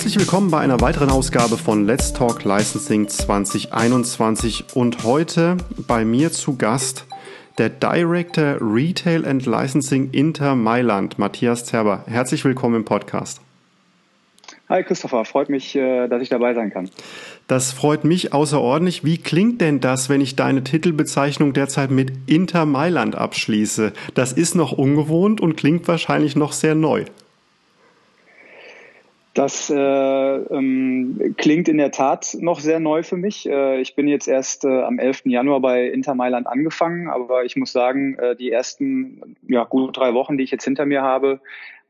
Herzlich willkommen bei einer weiteren Ausgabe von Let's Talk Licensing 2021 und heute bei mir zu Gast der Director Retail and Licensing Inter Mailand, Matthias Zerber. Herzlich willkommen im Podcast. Hi Christopher, freut mich, äh, dass ich dabei sein kann. Das freut mich außerordentlich. Wie klingt denn das, wenn ich deine Titelbezeichnung derzeit mit Inter Mailand abschließe? Das ist noch ungewohnt und klingt wahrscheinlich noch sehr neu. Das äh, ähm, klingt in der Tat noch sehr neu für mich. Äh, ich bin jetzt erst äh, am 11. Januar bei Inter Mailand angefangen, aber ich muss sagen, äh, die ersten ja, gut drei Wochen, die ich jetzt hinter mir habe,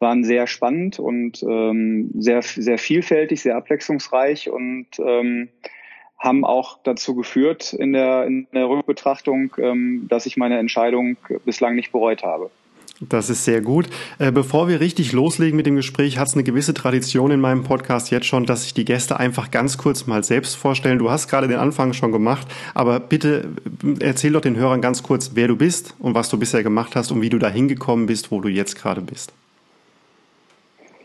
waren sehr spannend und ähm, sehr, sehr vielfältig, sehr abwechslungsreich und ähm, haben auch dazu geführt in der, in der Rückbetrachtung, ähm, dass ich meine Entscheidung bislang nicht bereut habe. Das ist sehr gut. Äh, bevor wir richtig loslegen mit dem Gespräch, hat es eine gewisse Tradition in meinem Podcast jetzt schon, dass sich die Gäste einfach ganz kurz mal selbst vorstellen. Du hast gerade den Anfang schon gemacht, aber bitte äh, erzähl doch den Hörern ganz kurz, wer du bist und was du bisher gemacht hast und wie du da hingekommen bist, wo du jetzt gerade bist.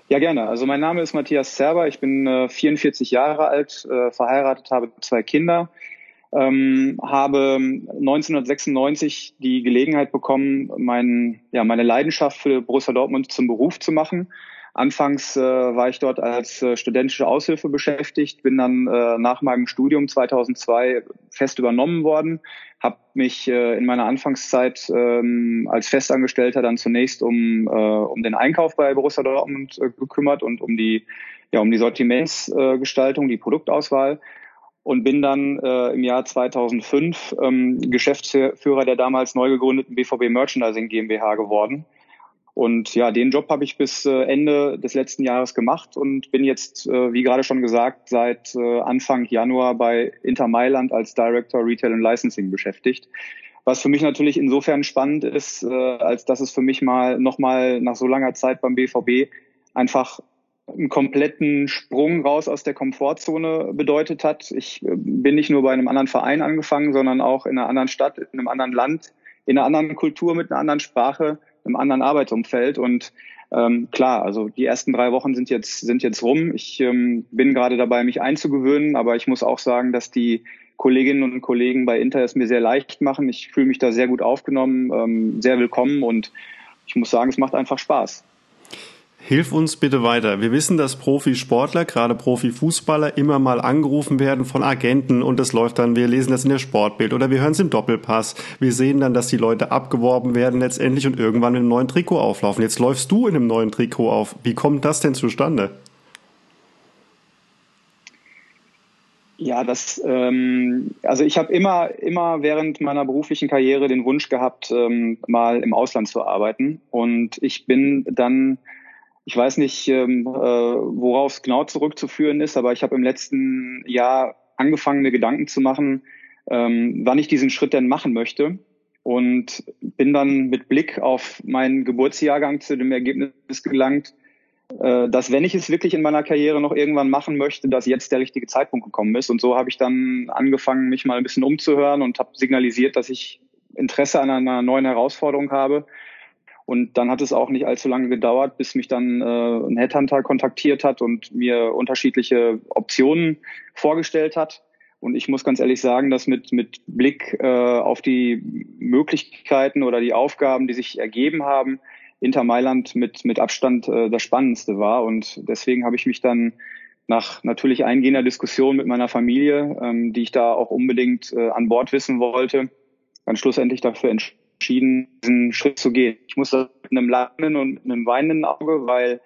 Ja, gerne. Also mein Name ist Matthias Zerber. Ich bin äh, 44 Jahre alt, äh, verheiratet, habe zwei Kinder ähm, habe 1996 die Gelegenheit bekommen, mein, ja, meine Leidenschaft für Borussia Dortmund zum Beruf zu machen. Anfangs äh, war ich dort als äh, studentische Aushilfe beschäftigt, bin dann äh, nach meinem Studium 2002 fest übernommen worden, habe mich äh, in meiner Anfangszeit ähm, als Festangestellter dann zunächst um, äh, um den Einkauf bei Borussia Dortmund äh, gekümmert und um die, ja, um die Sortimentsgestaltung, die Produktauswahl und bin dann äh, im Jahr 2005 ähm, Geschäftsführer der damals neu gegründeten BVB Merchandising GmbH geworden. Und ja, den Job habe ich bis äh, Ende des letzten Jahres gemacht und bin jetzt, äh, wie gerade schon gesagt, seit äh, Anfang Januar bei Inter Mailand als Director Retail and Licensing beschäftigt. Was für mich natürlich insofern spannend ist, äh, als dass es für mich mal nochmal nach so langer Zeit beim BVB einfach einen kompletten Sprung raus aus der Komfortzone bedeutet hat. Ich äh, bin nicht nur bei einem anderen Verein angefangen, sondern auch in einer anderen Stadt, in einem anderen Land, in einer anderen Kultur, mit einer anderen Sprache, einem anderen Arbeitsumfeld. Und ähm, klar, also die ersten drei Wochen sind jetzt sind jetzt rum. Ich ähm, bin gerade dabei, mich einzugewöhnen, aber ich muss auch sagen, dass die Kolleginnen und Kollegen bei Inter es mir sehr leicht machen. Ich fühle mich da sehr gut aufgenommen, ähm, sehr willkommen und ich muss sagen, es macht einfach Spaß. Hilf uns bitte weiter. Wir wissen, dass Profisportler, gerade Profifußballer, immer mal angerufen werden von Agenten und das läuft dann, wir lesen das in der Sportbild oder wir hören es im Doppelpass. Wir sehen dann, dass die Leute abgeworben werden letztendlich und irgendwann mit einem neuen Trikot auflaufen. Jetzt läufst du in einem neuen Trikot auf. Wie kommt das denn zustande? Ja, das, ähm, also ich habe immer, immer während meiner beruflichen Karriere den Wunsch gehabt, ähm, mal im Ausland zu arbeiten. Und ich bin dann ich weiß nicht, ähm, äh, worauf es genau zurückzuführen ist, aber ich habe im letzten Jahr angefangen, mir Gedanken zu machen, ähm, wann ich diesen Schritt denn machen möchte. Und bin dann mit Blick auf meinen Geburtsjahrgang zu dem Ergebnis gelangt, äh, dass wenn ich es wirklich in meiner Karriere noch irgendwann machen möchte, dass jetzt der richtige Zeitpunkt gekommen ist. Und so habe ich dann angefangen, mich mal ein bisschen umzuhören und habe signalisiert, dass ich Interesse an einer neuen Herausforderung habe und dann hat es auch nicht allzu lange gedauert, bis mich dann äh, ein Headhunter kontaktiert hat und mir unterschiedliche Optionen vorgestellt hat. Und ich muss ganz ehrlich sagen, dass mit, mit Blick äh, auf die Möglichkeiten oder die Aufgaben, die sich ergeben haben, Inter Mailand mit, mit Abstand äh, das Spannendste war. Und deswegen habe ich mich dann nach natürlich eingehender Diskussion mit meiner Familie, ähm, die ich da auch unbedingt äh, an Bord wissen wollte, dann schlussendlich dafür entschieden entschieden, diesen Schritt zu gehen. Ich muss das mit einem lachenden und einem weinenden Auge, weil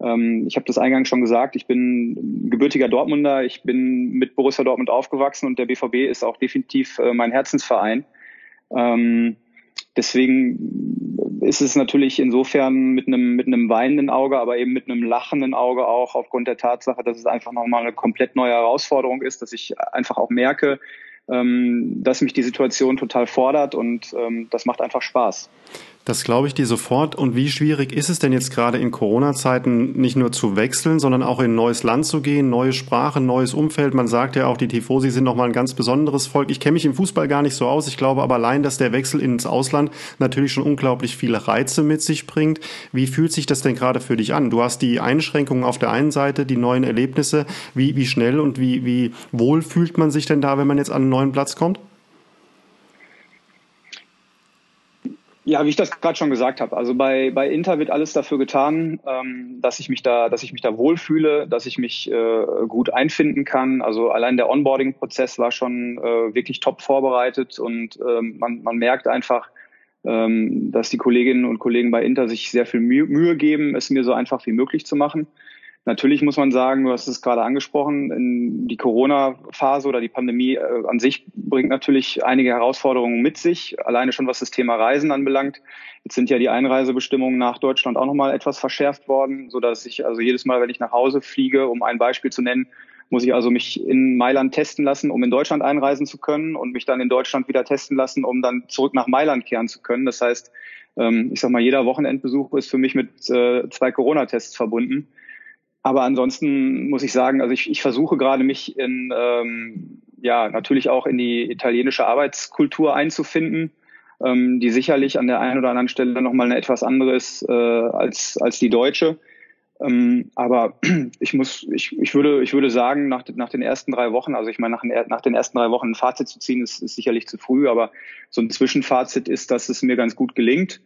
ähm, ich habe das eingangs schon gesagt, ich bin gebürtiger Dortmunder, ich bin mit Borussia Dortmund aufgewachsen und der BVB ist auch definitiv äh, mein Herzensverein. Ähm, deswegen ist es natürlich insofern mit einem, mit einem weinenden Auge, aber eben mit einem lachenden Auge auch aufgrund der Tatsache, dass es einfach nochmal eine komplett neue Herausforderung ist, dass ich einfach auch merke, ähm, dass mich die Situation total fordert und ähm, das macht einfach Spaß. Das glaube ich dir sofort. Und wie schwierig ist es denn jetzt gerade in Corona-Zeiten nicht nur zu wechseln, sondern auch in ein neues Land zu gehen, neue Sprache, neues Umfeld? Man sagt ja auch, die Tifosi sind nochmal ein ganz besonderes Volk. Ich kenne mich im Fußball gar nicht so aus. Ich glaube aber allein, dass der Wechsel ins Ausland natürlich schon unglaublich viele Reize mit sich bringt. Wie fühlt sich das denn gerade für dich an? Du hast die Einschränkungen auf der einen Seite, die neuen Erlebnisse. Wie, wie schnell und wie, wie wohl fühlt man sich denn da, wenn man jetzt an einen neuen Platz kommt? Ja, wie ich das gerade schon gesagt habe, also bei, bei Inter wird alles dafür getan, ähm, dass ich mich da, dass ich mich da wohlfühle, dass ich mich äh, gut einfinden kann. Also allein der Onboarding-Prozess war schon äh, wirklich top vorbereitet und ähm, man, man merkt einfach, ähm, dass die Kolleginnen und Kollegen bei Inter sich sehr viel Mühe geben, es mir so einfach wie möglich zu machen. Natürlich muss man sagen, du hast es gerade angesprochen, die Corona-Phase oder die Pandemie äh, an sich bringt natürlich einige Herausforderungen mit sich, alleine schon was das Thema Reisen anbelangt. Jetzt sind ja die Einreisebestimmungen nach Deutschland auch nochmal etwas verschärft worden, so dass ich also jedes Mal, wenn ich nach Hause fliege, um ein Beispiel zu nennen, muss ich also mich in Mailand testen lassen, um in Deutschland einreisen zu können und mich dann in Deutschland wieder testen lassen, um dann zurück nach Mailand kehren zu können. Das heißt, ähm, ich sag mal, jeder Wochenendbesuch ist für mich mit äh, zwei Corona-Tests verbunden. Aber ansonsten muss ich sagen, also ich, ich versuche gerade mich in, ähm, ja, natürlich auch in die italienische Arbeitskultur einzufinden, ähm, die sicherlich an der einen oder anderen Stelle nochmal eine etwas andere ist äh, als, als die deutsche. Ähm, aber ich muss, ich, ich würde, ich würde sagen, nach, nach den ersten drei Wochen, also ich meine, nach nach den ersten drei Wochen ein Fazit zu ziehen, ist, ist sicherlich zu früh, aber so ein Zwischenfazit ist, dass es mir ganz gut gelingt.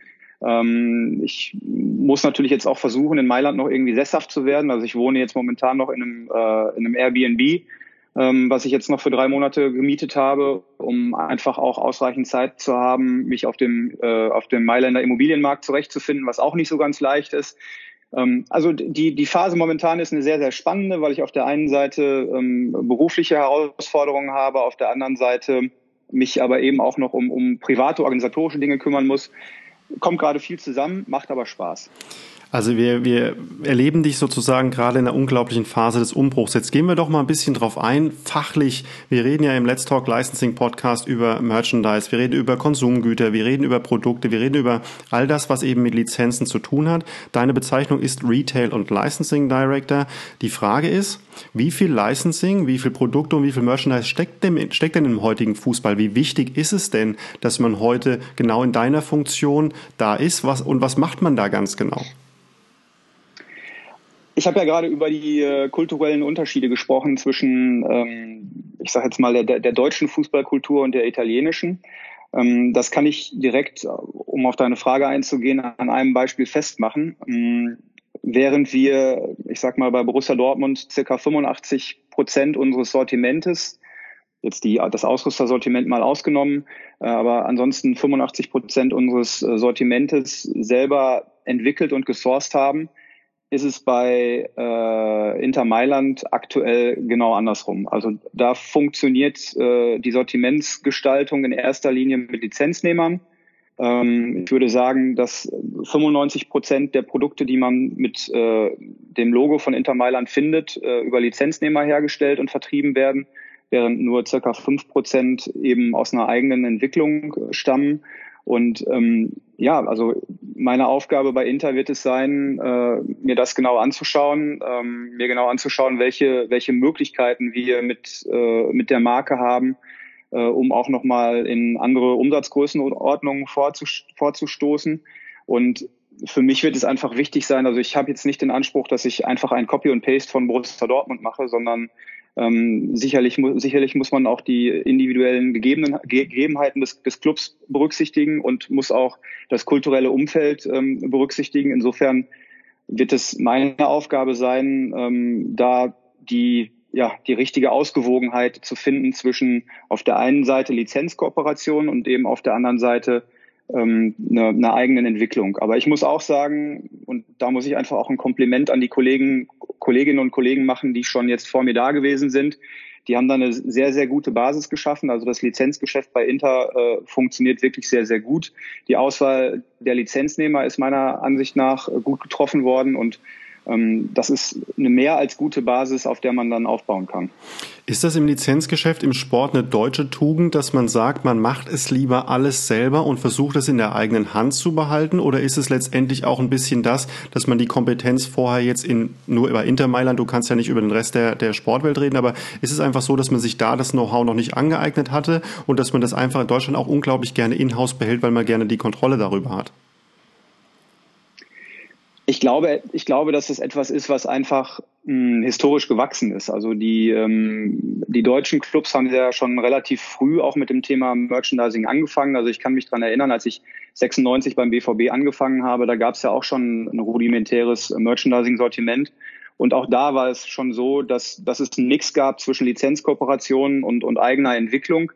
Ähm, ich muss natürlich jetzt auch versuchen, in Mailand noch irgendwie sesshaft zu werden. Also ich wohne jetzt momentan noch in einem, äh, in einem Airbnb, ähm, was ich jetzt noch für drei Monate gemietet habe, um einfach auch ausreichend Zeit zu haben, mich auf dem, äh, auf dem Mailänder Immobilienmarkt zurechtzufinden, was auch nicht so ganz leicht ist. Ähm, also die, die Phase momentan ist eine sehr, sehr spannende, weil ich auf der einen Seite ähm, berufliche Herausforderungen habe, auf der anderen Seite mich aber eben auch noch um, um private organisatorische Dinge kümmern muss kommt gerade viel zusammen, macht aber Spaß. Also wir, wir erleben dich sozusagen gerade in einer unglaublichen Phase des Umbruchs. Jetzt gehen wir doch mal ein bisschen drauf ein, fachlich. Wir reden ja im Let's Talk Licensing Podcast über Merchandise, wir reden über Konsumgüter, wir reden über Produkte, wir reden über all das, was eben mit Lizenzen zu tun hat. Deine Bezeichnung ist Retail und Licensing Director. Die Frage ist, wie viel Licensing, wie viel Produkte und wie viel Merchandise steckt denn, steckt denn im heutigen Fußball? Wie wichtig ist es denn, dass man heute genau in deiner Funktion da ist? Was, und was macht man da ganz genau? Ich habe ja gerade über die äh, kulturellen Unterschiede gesprochen zwischen, ähm, ich sage jetzt mal, der, der deutschen Fußballkultur und der italienischen. Ähm, das kann ich direkt, um auf deine Frage einzugehen, an einem Beispiel festmachen. Ähm, während wir, ich sag mal, bei Borussia Dortmund circa 85 Prozent unseres Sortimentes, jetzt die, das Ausrüstersortiment mal ausgenommen, äh, aber ansonsten 85 Prozent unseres äh, Sortimentes selber entwickelt und gesourced haben, ist es bei äh, Inter Mailand aktuell genau andersrum. Also da funktioniert äh, die Sortimentsgestaltung in erster Linie mit Lizenznehmern. Ähm, ich würde sagen, dass 95 Prozent der Produkte, die man mit äh, dem Logo von Inter Mailand findet, äh, über Lizenznehmer hergestellt und vertrieben werden, während nur circa fünf Prozent eben aus einer eigenen Entwicklung stammen. Und ähm, ja, also meine Aufgabe bei Inter wird es sein, äh, mir das genau anzuschauen, ähm, mir genau anzuschauen, welche, welche Möglichkeiten wir mit, äh, mit der Marke haben, äh, um auch nochmal in andere Umsatzgrößenordnungen vorzustoßen. Und für mich wird es einfach wichtig sein, also ich habe jetzt nicht den Anspruch, dass ich einfach ein Copy und Paste von Borussia Dortmund mache, sondern ähm, sicherlich, sicherlich muss man auch die individuellen Gegebenen, Gegebenheiten des, des Clubs berücksichtigen und muss auch das kulturelle Umfeld ähm, berücksichtigen. Insofern wird es meine Aufgabe sein, ähm, da die ja, die richtige Ausgewogenheit zu finden zwischen auf der einen Seite Lizenzkooperation und eben auf der anderen Seite ähm, eine, eine eigenen Entwicklung. Aber ich muss auch sagen, und da muss ich einfach auch ein Kompliment an die Kollegen, Kolleginnen und Kollegen machen, die schon jetzt vor mir da gewesen sind. Die haben da eine sehr, sehr gute Basis geschaffen. Also das Lizenzgeschäft bei Inter äh, funktioniert wirklich sehr, sehr gut. Die Auswahl der Lizenznehmer ist meiner Ansicht nach gut getroffen worden und das ist eine mehr als gute Basis, auf der man dann aufbauen kann. Ist das im Lizenzgeschäft im Sport eine deutsche Tugend, dass man sagt, man macht es lieber alles selber und versucht es in der eigenen Hand zu behalten? Oder ist es letztendlich auch ein bisschen das, dass man die Kompetenz vorher jetzt in, nur über Inter Mailand, du kannst ja nicht über den Rest der, der Sportwelt reden, aber ist es einfach so, dass man sich da das Know-how noch nicht angeeignet hatte und dass man das einfach in Deutschland auch unglaublich gerne in-house behält, weil man gerne die Kontrolle darüber hat? Ich glaube, ich glaube, dass es etwas ist, was einfach mh, hm, historisch gewachsen ist. Also die, ähm, die deutschen Clubs haben ja schon relativ früh auch mit dem Thema Merchandising angefangen. Also ich kann mich dran erinnern, als ich 96 beim BVB angefangen habe, da gab es ja auch schon ein rudimentäres Merchandising-Sortiment. Und auch da war es schon so, dass, dass es einen Mix gab zwischen Lizenzkooperationen und, und eigener Entwicklung.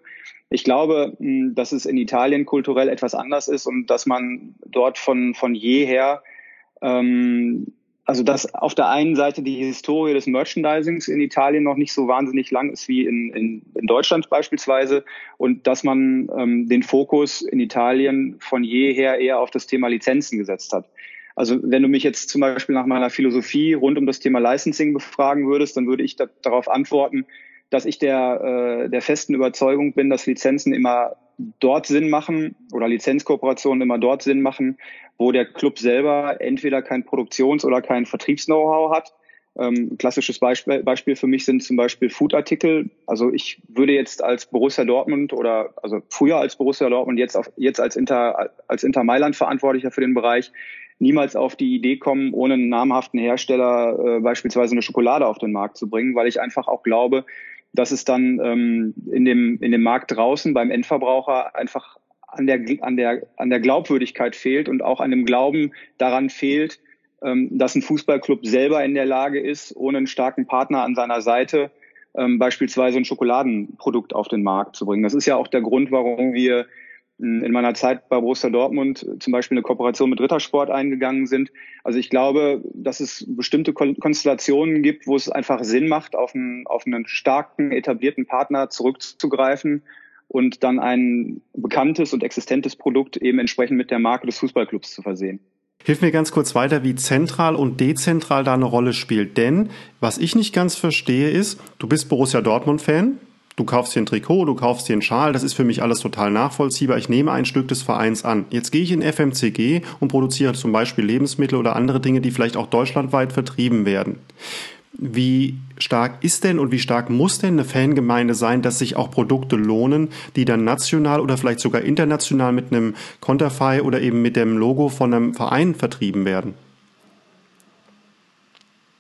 Ich glaube, hm, dass es in Italien kulturell etwas anders ist und dass man dort von, von jeher ähm, also dass auf der einen Seite die Historie des Merchandisings in Italien noch nicht so wahnsinnig lang ist wie in, in, in Deutschland beispielsweise und dass man ähm, den Fokus in Italien von jeher eher auf das Thema Lizenzen gesetzt hat. Also wenn du mich jetzt zum Beispiel nach meiner Philosophie rund um das Thema Licensing befragen würdest, dann würde ich da, darauf antworten, dass ich der, äh, der festen Überzeugung bin, dass Lizenzen immer dort Sinn machen oder Lizenzkooperationen immer dort Sinn machen, wo der Club selber entweder kein Produktions- oder kein Vertriebs-Know-how hat. Ähm, klassisches Beispiel, Beispiel für mich sind zum Beispiel Foodartikel. Also ich würde jetzt als Borussia Dortmund oder also früher als Borussia Dortmund, jetzt, auf, jetzt als Inter, als Inter Mailand Verantwortlicher für den Bereich, niemals auf die Idee kommen, ohne einen namhaften Hersteller äh, beispielsweise eine Schokolade auf den Markt zu bringen, weil ich einfach auch glaube, dass es dann ähm, in, dem, in dem Markt draußen beim Endverbraucher einfach an der, an, der, an der Glaubwürdigkeit fehlt und auch an dem Glauben daran fehlt, ähm, dass ein Fußballclub selber in der Lage ist, ohne einen starken Partner an seiner Seite ähm, beispielsweise ein Schokoladenprodukt auf den Markt zu bringen. Das ist ja auch der Grund, warum wir in meiner Zeit bei Borussia Dortmund zum Beispiel eine Kooperation mit Rittersport eingegangen sind. Also ich glaube, dass es bestimmte Konstellationen gibt, wo es einfach Sinn macht, auf einen, auf einen starken, etablierten Partner zurückzugreifen und dann ein bekanntes und existentes Produkt eben entsprechend mit der Marke des Fußballclubs zu versehen. Hilf mir ganz kurz weiter, wie zentral und dezentral da eine Rolle spielt. Denn was ich nicht ganz verstehe ist, du bist Borussia Dortmund-Fan, Du kaufst dir ein Trikot, du kaufst dir einen Schal, das ist für mich alles total nachvollziehbar. Ich nehme ein Stück des Vereins an. Jetzt gehe ich in FMCG und produziere zum Beispiel Lebensmittel oder andere Dinge, die vielleicht auch deutschlandweit vertrieben werden. Wie stark ist denn und wie stark muss denn eine Fangemeinde sein, dass sich auch Produkte lohnen, die dann national oder vielleicht sogar international mit einem Konterfei oder eben mit dem Logo von einem Verein vertrieben werden?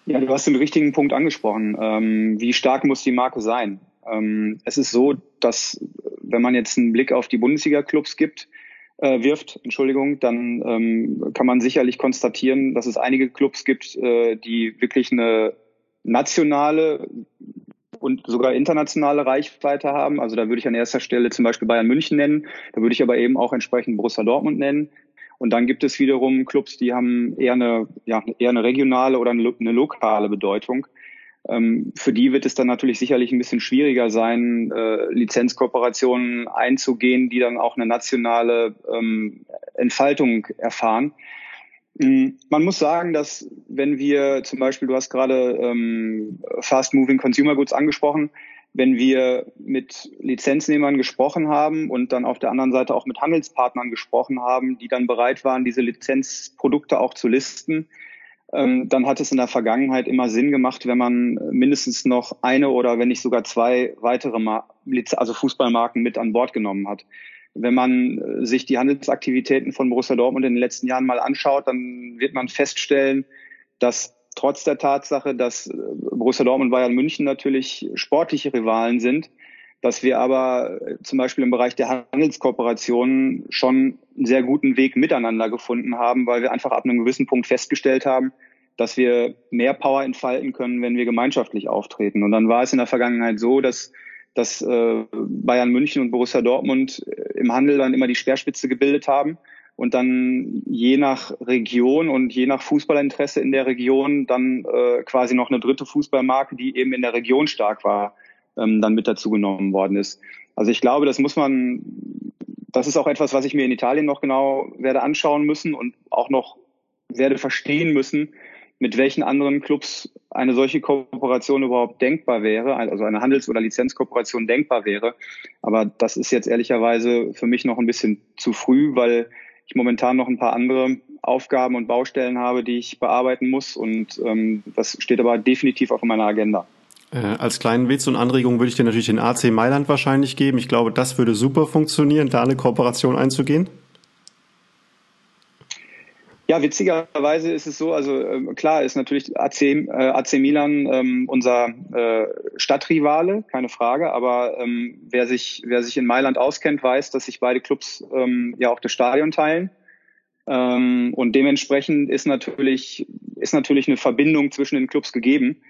Ja, du hast den richtigen Punkt angesprochen. Ähm, wie stark muss die Marke sein? Ähm, es ist so, dass wenn man jetzt einen Blick auf die Bundesliga-Clubs gibt, äh, wirft, Entschuldigung, dann ähm, kann man sicherlich konstatieren, dass es einige Clubs gibt, äh, die wirklich eine nationale und sogar internationale Reichweite haben. Also da würde ich an erster Stelle zum Beispiel Bayern München nennen. Da würde ich aber eben auch entsprechend Borussia Dortmund nennen. Und dann gibt es wiederum Clubs, die haben eher eine, ja, eher eine regionale oder eine, lokale Bedeutung. Ähm, für die wird es dann natürlich sicherlich ein bisschen schwieriger sein, äh, Lizenzkooperationen einzugehen, die dann auch eine nationale ähm, Entfaltung erfahren. Mm, man muss sagen, dass wenn wir zum Beispiel, du hast gerade ähm, Fast Moving Consumer Goods angesprochen, wenn wir mit Lizenznehmern gesprochen haben und dann auf der anderen Seite auch mit Handelspartnern gesprochen haben, die dann bereit waren, diese Lizenzprodukte auch zu listen, ähm, dann hat es in der Vergangenheit immer Sinn gemacht, wenn man mindestens noch eine oder wenn nicht sogar zwei weitere Mar also Fußballmarken mit an Bord genommen hat. Wenn man äh, sich die Handelsaktivitäten von Borussia Dortmund in den letzten Jahren mal anschaut, dann wird man feststellen, dass trotz der Tatsache, dass äh, Borussia Dortmund und Bayern München natürlich sportliche Rivalen sind, dass wir aber äh, zum Beispiel im Bereich der Handelskooperationen schon einen sehr guten Weg miteinander gefunden haben, weil wir einfach ab einem gewissen Punkt festgestellt haben, dass wir mehr Power entfalten können, wenn wir gemeinschaftlich auftreten. Und dann war es in der Vergangenheit so, dass, dass äh, Bayern München und Borussia Dortmund äh, im Handel dann immer die Speerspitze gebildet haben und dann je nach Region und je nach Fußballinteresse in der Region dann äh, quasi noch eine dritte Fußballmarke, die eben in der Region stark war, ähm, dann mit dazu genommen worden ist. Also ich glaube, das muss man, das ist auch etwas, was ich mir in Italien noch genau werde anschauen müssen und auch noch werde verstehen müssen, mit welchen anderen Clubs eine solche Kooperation überhaupt denkbar wäre, also eine Handels- oder Lizenzkooperation denkbar wäre. Aber das ist jetzt ehrlicherweise für mich noch ein bisschen zu früh, weil ich momentan noch ein paar andere Aufgaben und Baustellen habe, die ich bearbeiten muss. Und ähm, das steht aber definitiv in meiner Agenda. Äh, als kleinen Witz und Anregung würde ich dir natürlich den AC Mailand wahrscheinlich geben. Ich glaube, das würde super funktionieren, da eine Kooperation einzugehen. Ja, witzigerweise ist es so, also äh, klar ist natürlich AC, äh, AC Milan ähm, unser äh, Stadtrivale, keine Frage, aber ähm, wer, sich, wer sich in Mailand auskennt, weiß, dass sich beide Clubs ähm, ja auch das Stadion teilen. Ähm, und dementsprechend ist natürlich, ist natürlich eine Verbindung zwischen den Clubs gegeben.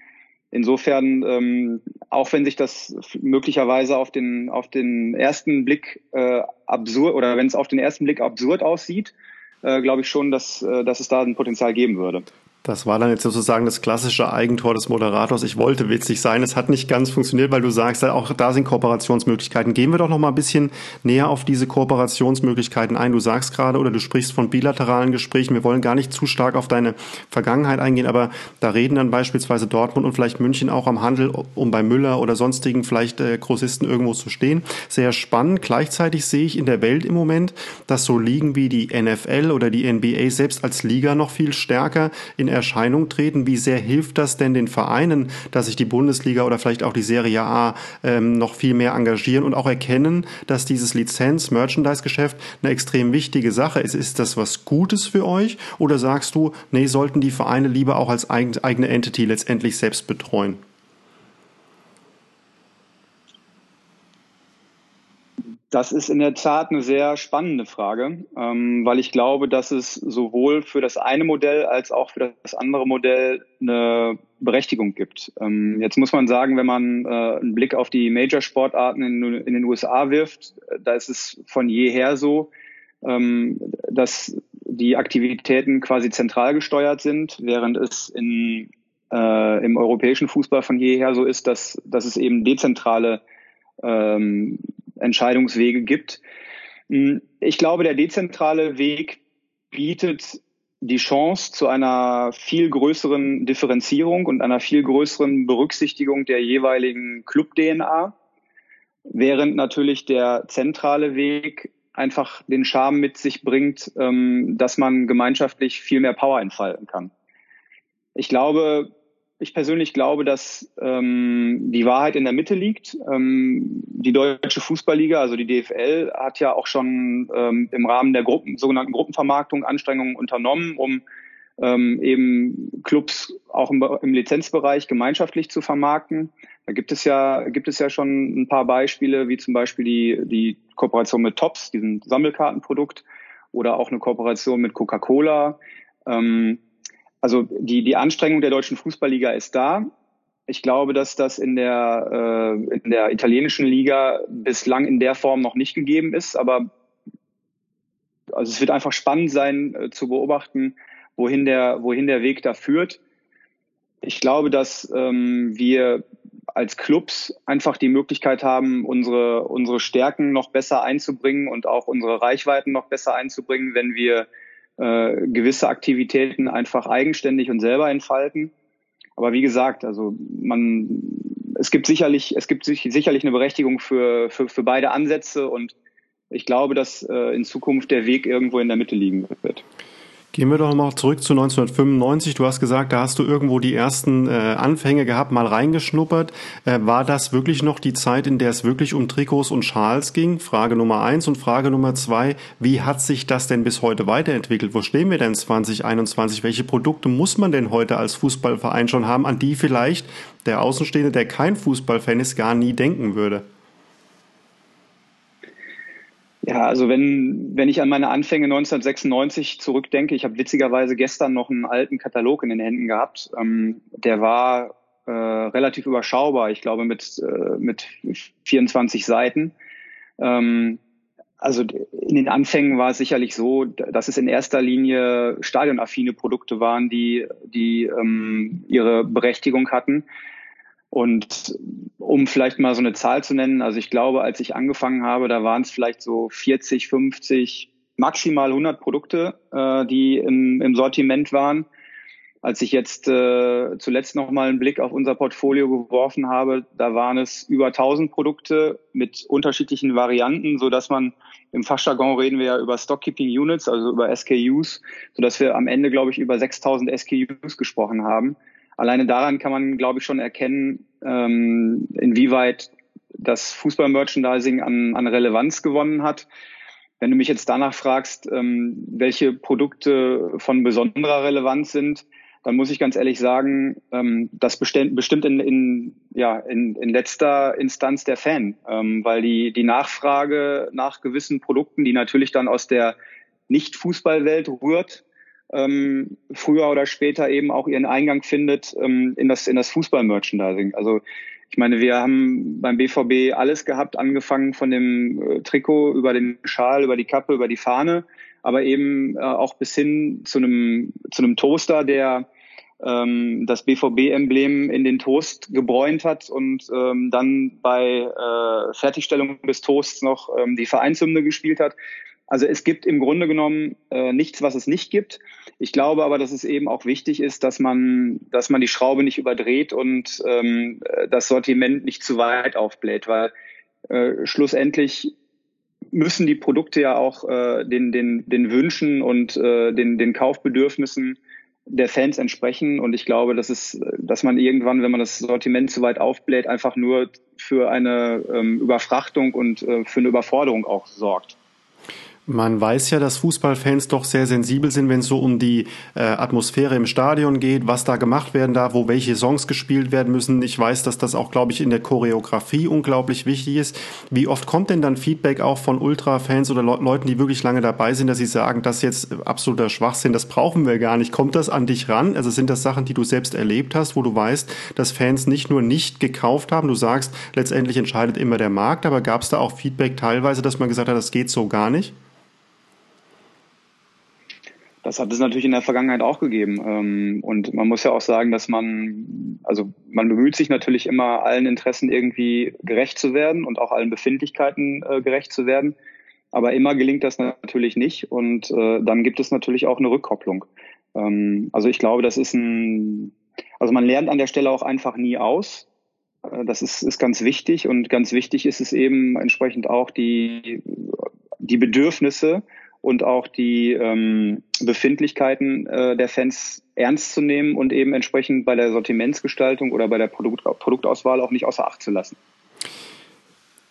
Insofern, ähm, auch wenn sich das möglicherweise auf den, auf den ersten Blick äh, absurd oder wenn es auf den ersten Blick absurd aussieht, äh, glaube ich schon, dass, äh, dass es da ein Potenzial geben würde. Das war dann jetzt sozusagen das klassische Eigentor des Moderators. Ich wollte witzig sein. Es hat nicht ganz funktioniert, weil du sagst, auch da sind Kooperationsmöglichkeiten. Gehen wir doch noch mal ein bisschen näher auf diese Kooperationsmöglichkeiten ein. Du sagst gerade oder du sprichst von bilateralen Gesprächen. Wir wollen gar nicht zu stark auf deine Vergangenheit eingehen, aber da reden dann beispielsweise Dortmund und vielleicht München auch am Handel, um bei Müller oder sonstigen vielleicht äh, Großisten irgendwo zu stehen. Sehr spannend. Gleichzeitig sehe ich in der Welt im Moment, dass so Ligen wie die NFL oder die NBA selbst als Liga noch viel stärker in Erscheinung treten. Wie sehr hilft das denn den Vereinen, dass sich die Bundesliga oder vielleicht auch die Serie A ähm, noch viel mehr engagieren und auch erkennen, dass dieses Lizenz-Merchandise-Geschäft eine extrem wichtige Sache ist? Ist das was Gutes für euch oder sagst du, nee, sollten die Vereine lieber auch als eigene Entity letztendlich selbst betreuen? Das ist in der Tat eine sehr spannende Frage, ähm, weil ich glaube, dass es sowohl für das eine Modell als auch für das andere Modell eine Berechtigung gibt. Ähm, jetzt muss man sagen, wenn man äh, einen Blick auf die Major-Sportarten in, den USA wirft, da ist es von jeher so, ähm, dass die Aktivitäten quasi zentral gesteuert sind, während es in, äh, im europäischen Fußball von jeher so ist, dass, dass es eben dezentrale Entscheidungswege gibt. Hm, ich glaube, der dezentrale Weg bietet die Chance zu einer viel größeren Differenzierung und einer viel größeren Berücksichtigung der jeweiligen Club-DNA, während natürlich der zentrale Weg einfach den Charme mit sich bringt, ähm, dass man gemeinschaftlich viel mehr Power entfalten kann. Ich glaube, ich persönlich glaube, dass ähm, die Wahrheit in der Mitte liegt. Ähm, die deutsche Fußballliga, also die DFL, hat ja auch schon ähm, im Rahmen der Gruppen, sogenannten Gruppenvermarktung Anstrengungen unternommen, um ähm, eben Clubs auch im, im Lizenzbereich gemeinschaftlich zu vermarkten. Da gibt es ja gibt es ja schon ein paar Beispiele, wie zum Beispiel die die Kooperation mit Tops, diesem Sammelkartenprodukt, oder auch eine Kooperation mit Coca-Cola. Ähm, also die, die Anstrengung der deutschen Fußballliga ist da. Ich glaube, dass das in der, äh, in der italienischen Liga bislang in der Form noch nicht gegeben ist. Aber also es wird einfach spannend sein äh, zu beobachten, wohin der, wohin der Weg da führt. Ich glaube, dass ähm, wir als Clubs einfach die Möglichkeit haben, unsere, unsere Stärken noch besser einzubringen und auch unsere Reichweiten noch besser einzubringen, wenn wir äh, gewisse Aktivitäten einfach eigenständig und selber entfalten. Aber wie gesagt, also man, es gibt sicherlich, es gibt sicherlich eine Berechtigung für, für, für beide Ansätze und ich glaube, dass äh, in Zukunft der Weg irgendwo in der Mitte liegen wird. Gehen wir doch mal zurück zu 1995. Du hast gesagt, da hast du irgendwo die ersten äh, Anfänge gehabt, mal reingeschnuppert. Äh, war das wirklich noch die Zeit, in der es wirklich um Trikots und Schals ging? Frage Nummer eins und Frage Nummer zwei, wie hat sich das denn bis heute weiterentwickelt? Wo stehen wir denn 2021? Welche Produkte muss man denn heute als Fußballverein schon haben, an die vielleicht der Außenstehende, der kein Fußballfan ist, gar nie denken würde? Ja, also wenn, wenn ich an meine Anfänge 1996 zurückdenke, ich habe witzigerweise gestern noch einen alten Katalog in den Händen gehabt. Ähm, der war äh, relativ überschaubar, ich glaube mit, äh, mit 24 Seiten. Ähm, also in den Anfängen war es sicherlich so, dass es in erster Linie stadionaffine Produkte waren, die, die ähm, ihre Berechtigung hatten. Und um vielleicht mal so eine Zahl zu nennen, also ich glaube, als ich angefangen habe, da waren es vielleicht so 40, 50, maximal 100 Produkte, äh, die im, im Sortiment waren. Als ich jetzt äh, zuletzt noch mal einen Blick auf unser Portfolio geworfen habe, da waren es über 1000 Produkte mit unterschiedlichen Varianten, so dass man im Fachjargon reden wir ja über Stockkeeping Units, also über SKUs, so dass wir am Ende, glaube ich, über 6000 SKUs gesprochen haben. Alleine daran kann man, glaube ich, schon erkennen, ähm, inwieweit das Fußballmerchandising an, an Relevanz gewonnen hat. Wenn du mich jetzt danach fragst, ähm, welche Produkte von besonderer Relevanz sind, dann muss ich ganz ehrlich sagen, ähm, das bestimmt, in, in, ja, in, in letzter Instanz der Fan, ähm, weil die, die Nachfrage nach gewissen Produkten, die natürlich dann aus der Nicht-Fußballwelt rührt, ähm, früher oder später eben auch ihren Eingang findet ähm, in das, in das Fußball-Merchandising. Also ich meine, wir haben beim BVB alles gehabt, angefangen von dem äh, Trikot über den Schal, über die Kappe, über die Fahne, aber eben äh, auch bis hin zu einem, zu einem Toaster, der ähm, das BVB-Emblem in den Toast gebräunt hat und ähm, dann bei äh, Fertigstellung des Toasts noch ähm, die Vereinshymne gespielt hat. Also es gibt im Grunde genommen äh, nichts, was es nicht gibt. Ich glaube aber, dass es eben auch wichtig ist, dass man, dass man die Schraube nicht überdreht und ähm, das Sortiment nicht zu weit aufbläht, weil äh, schlussendlich müssen die Produkte ja auch äh, den, den, den Wünschen und äh, den, den Kaufbedürfnissen der Fans entsprechen. Und ich glaube, dass es, dass man irgendwann, wenn man das Sortiment zu weit aufbläht, einfach nur für eine ähm, Überfrachtung und äh, für eine Überforderung auch sorgt. Man weiß ja, dass Fußballfans doch sehr sensibel sind, wenn es so um die äh, Atmosphäre im Stadion geht, was da gemacht werden darf, wo welche Songs gespielt werden müssen. Ich weiß, dass das auch, glaube ich, in der Choreografie unglaublich wichtig ist. Wie oft kommt denn dann Feedback auch von Ultra-Fans oder Le Leuten, die wirklich lange dabei sind, dass sie sagen, das ist jetzt absoluter Schwachsinn, das brauchen wir gar nicht. Kommt das an dich ran? Also sind das Sachen, die du selbst erlebt hast, wo du weißt, dass Fans nicht nur nicht gekauft haben, du sagst, letztendlich entscheidet immer der Markt, aber gab es da auch Feedback teilweise, dass man gesagt hat, das geht so gar nicht? Das hat es natürlich in der Vergangenheit auch gegeben. Ähm, und man muss ja auch sagen, dass man, also man bemüht sich natürlich immer, allen Interessen irgendwie gerecht zu werden und auch allen Befindlichkeiten äh, gerecht zu werden. Aber immer gelingt das natürlich nicht. Und äh, dann gibt es natürlich auch eine Rückkopplung. Ähm, also ich glaube, das ist ein, also man lernt an der Stelle auch einfach nie aus. Äh, das ist, ist ganz wichtig. Und ganz wichtig ist es eben entsprechend auch die, die Bedürfnisse und auch die ähm, Befindlichkeiten äh, der Fans ernst zu nehmen und eben entsprechend bei der Sortimentsgestaltung oder bei der Produkt Produktauswahl auch nicht außer Acht zu lassen.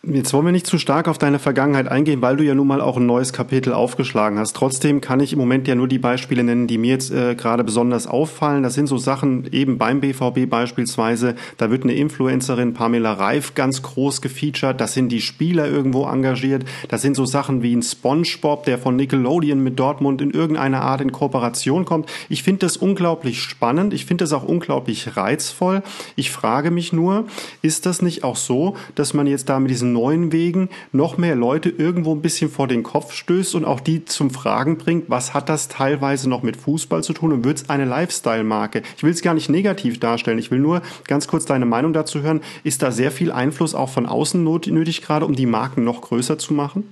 Jetzt wollen wir nicht zu stark auf deine Vergangenheit eingehen, weil du ja nun mal auch ein neues Kapitel aufgeschlagen hast. Trotzdem kann ich im Moment ja nur die Beispiele nennen, die mir jetzt äh, gerade besonders auffallen. Das sind so Sachen eben beim BVB beispielsweise. Da wird eine Influencerin Pamela Reif ganz groß gefeatured. Das sind die Spieler irgendwo engagiert. Das sind so Sachen wie ein SpongeBob, der von Nickelodeon mit Dortmund in irgendeiner Art in Kooperation kommt. Ich finde das unglaublich spannend. Ich finde das auch unglaublich reizvoll. Ich frage mich nur, ist das nicht auch so, dass man jetzt da mit diesen neuen Wegen noch mehr Leute irgendwo ein bisschen vor den Kopf stößt und auch die zum Fragen bringt, was hat das teilweise noch mit Fußball zu tun und wird es eine Lifestyle-Marke? Ich will es gar nicht negativ darstellen, ich will nur ganz kurz deine Meinung dazu hören. Ist da sehr viel Einfluss auch von außen nötig gerade, um die Marken noch größer zu machen?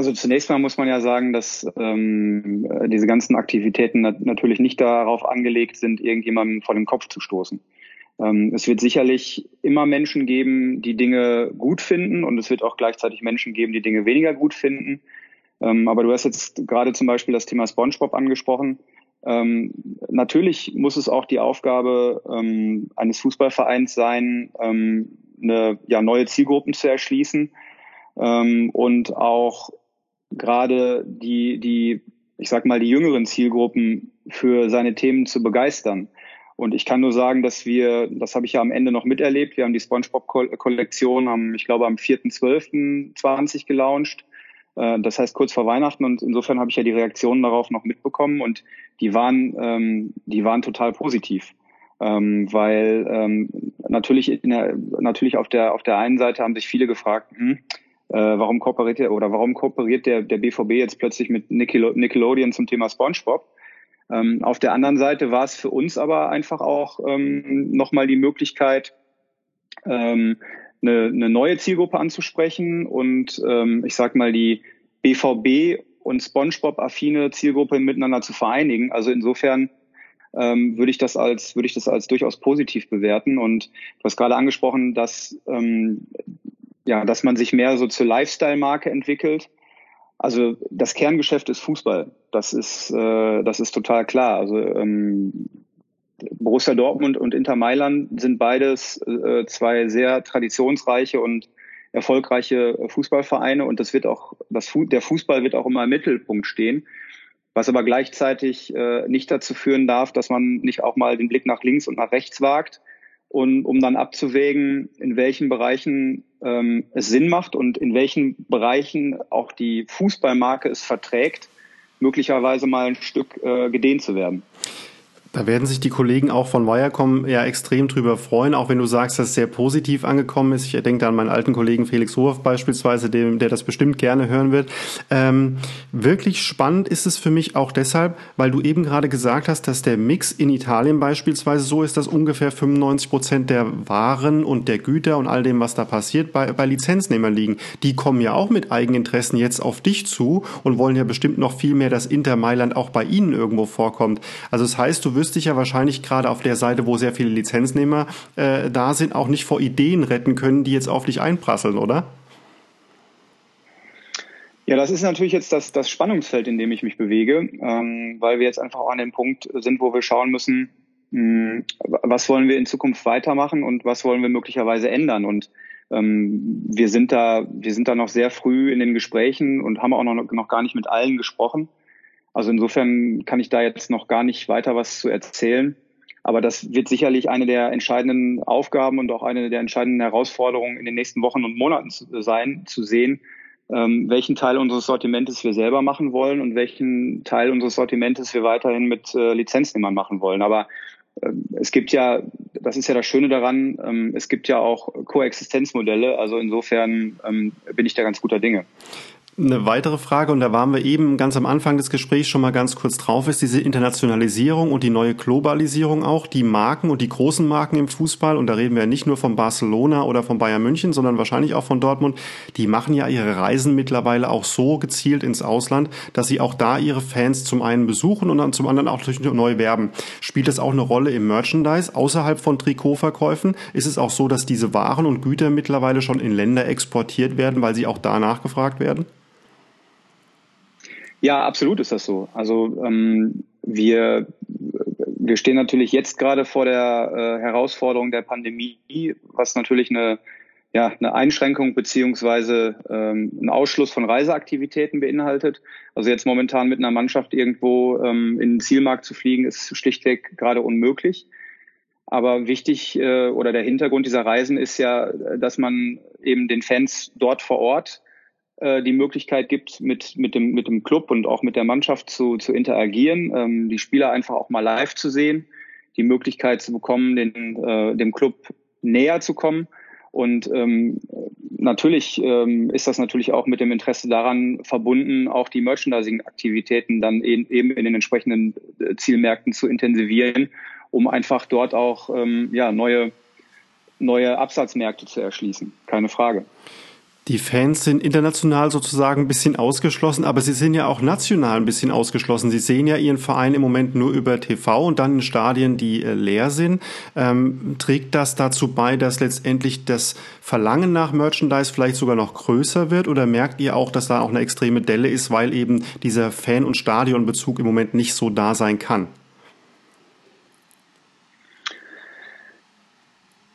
Also zunächst mal muss man ja sagen, dass ähm, diese ganzen Aktivitäten nat natürlich nicht darauf angelegt sind, irgendjemandem vor den Kopf zu stoßen. Ähm, es wird sicherlich immer Menschen geben, die Dinge gut finden und es wird auch gleichzeitig Menschen geben, die Dinge weniger gut finden. Ähm, aber du hast jetzt gerade zum Beispiel das Thema SpongeBob angesprochen. Ähm, natürlich muss es auch die Aufgabe eines Fußballvereins sein, eine, ja, neue Zielgruppen zu erschließen und auch gerade die, die, ich sag mal, die jüngeren Zielgruppen für seine Themen zu begeistern. Und ich kann nur sagen, dass wir, das habe ich ja am Ende noch miterlebt, wir haben die SpongeBob-Kollektion am, ich glaube, am 4.12.20 gelauncht. Äh, das heißt kurz vor Weihnachten und insofern habe ich ja die Reaktionen darauf noch mitbekommen und die waren, ähm, die waren total positiv. Ähm, weil ähm, natürlich, der, natürlich auf der auf der einen Seite haben sich viele gefragt, hm, äh, warum kooperiert der oder warum kooperiert der der BVB jetzt plötzlich mit Nickelodeon zum Thema SpongeBob? Ähm, auf der anderen Seite war es für uns aber einfach auch ähm, nochmal die Möglichkeit, ähm, eine, eine neue Zielgruppe anzusprechen und ähm, ich sag mal die BVB und SpongeBob-affine Zielgruppe miteinander zu vereinigen. Also insofern ähm, würde ich das als würde ich das als durchaus positiv bewerten. Und du hast gerade angesprochen, dass ähm, ja, dass man sich mehr so zur Lifestyle-Marke entwickelt. Also das Kerngeschäft ist Fußball. Das ist äh, das ist total klar. Also ähm, Borussia Dortmund und Inter Mailand sind beides äh, zwei sehr traditionsreiche und erfolgreiche Fußballvereine und das wird auch das der Fußball wird auch immer im Mittelpunkt stehen was aber gleichzeitig äh, nicht dazu führen darf, dass man nicht auch mal den Blick nach links und nach rechts wagt, und, um dann abzuwägen, in welchen Bereichen ähm, es Sinn macht und in welchen Bereichen auch die Fußballmarke es verträgt, möglicherweise mal ein Stück äh, gedehnt zu werden. Da werden sich die Kollegen auch von Wirecom ja extrem drüber freuen, auch wenn du sagst, dass es sehr positiv angekommen ist. Ich denke da an meinen alten Kollegen Felix Hof beispielsweise, dem, der das bestimmt gerne hören wird. Ähm, wirklich spannend ist es für mich auch deshalb, weil du eben gerade gesagt hast, dass der Mix in Italien beispielsweise so ist, dass ungefähr 95 Prozent der Waren und der Güter und all dem, was da passiert, bei, bei Lizenznehmern liegen. Die kommen ja auch mit Eigeninteressen jetzt auf dich zu und wollen ja bestimmt noch viel mehr, dass Inter Mailand auch bei ihnen irgendwo vorkommt. Also das heißt, du wirst dich ja wahrscheinlich gerade auf der Seite, wo sehr viele Lizenznehmer äh, da sind, auch nicht vor Ideen retten können, die jetzt auf dich einprasseln, oder? Ja, das ist natürlich jetzt das, das Spannungsfeld, in dem ich mich bewege, ähm, weil wir jetzt einfach auch an dem Punkt sind, wo wir schauen müssen, mh, hm, was wollen wir in Zukunft weitermachen und was wollen wir möglicherweise ändern. Und ähm, wir sind da, wir sind da noch sehr früh in den Gesprächen und haben auch noch, noch gar nicht mit allen gesprochen. Also insofern kann ich da jetzt noch gar nicht weiter was zu erzählen. Aber das wird sicherlich eine der entscheidenden Aufgaben und auch eine der entscheidenden Herausforderungen in den nächsten Wochen und Monaten sein, zu sehen, ähm, welchen Teil unseres Sortimentes wir selber machen wollen und welchen Teil unseres Sortimentes wir weiterhin mit äh, Lizenznehmern machen wollen. Aber ähm, es gibt ja, das ist ja das Schöne daran, ähm, es gibt ja auch Koexistenzmodelle. Also insofern bin ich da ganz guter Dinge. Eine weitere Frage, und da waren wir eben ganz am Anfang des Gesprächs schon mal ganz kurz drauf, ist diese Internationalisierung und die neue Globalisierung auch. Die Marken und die großen Marken im Fußball, und da reden wir ja nicht nur von Barcelona oder von Bayern München, sondern wahrscheinlich auch von Dortmund, die machen ja ihre Reisen mittlerweile auch so gezielt ins Ausland, dass sie auch da ihre Fans zum einen besuchen und dann zum anderen auch durch neu werben. Spielt das auch eine Rolle im Merchandise außerhalb von Trikotverkäufen? Ist es auch so, dass diese Waren und Güter mittlerweile schon in Länder exportiert werden, weil sie auch da nachgefragt werden? Ja, absolut ist das so. Also ähm, wir, wir stehen natürlich jetzt gerade vor der äh, Herausforderung der Pandemie, was natürlich eine, ja, eine Einschränkung beziehungsweise ähm, einen Ausschluss von Reiseaktivitäten beinhaltet. Also jetzt momentan mit einer Mannschaft irgendwo ähm, in den Zielmarkt zu fliegen, ist schlichtweg gerade unmöglich. Aber wichtig äh, oder der Hintergrund dieser Reisen ist ja, dass man eben den Fans dort vor Ort äh, die Möglichkeit gibt, mit, mit, dem, mit dem Club und auch mit der Mannschaft zu, zu interagieren, ähm, die Spieler einfach auch mal live zu sehen, die Möglichkeit zu bekommen, den, äh, dem Club näher zu kommen. Und ähm, natürlich ähm, ist das natürlich auch mit dem Interesse daran verbunden, auch die Merchandising-Aktivitäten dann eben in den entsprechenden äh, Zielmärkten zu intensivieren, um einfach dort auch ähm, ja, neue, neue Absatzmärkte zu erschließen. Keine Frage. Die Fans sind international sozusagen ein bisschen ausgeschlossen, aber sie sind ja auch national ein bisschen ausgeschlossen. Sie sehen ja ihren Verein im Moment nur über TV und dann in Stadien, die äh, leer sind. Ähm, trägt das dazu bei, dass letztendlich das Verlangen nach Merchandise vielleicht sogar noch größer wird? Oder merkt ihr auch, dass da auch eine extreme Delle ist, weil eben dieser Fan- und Stadionbezug im Moment nicht so da sein kann?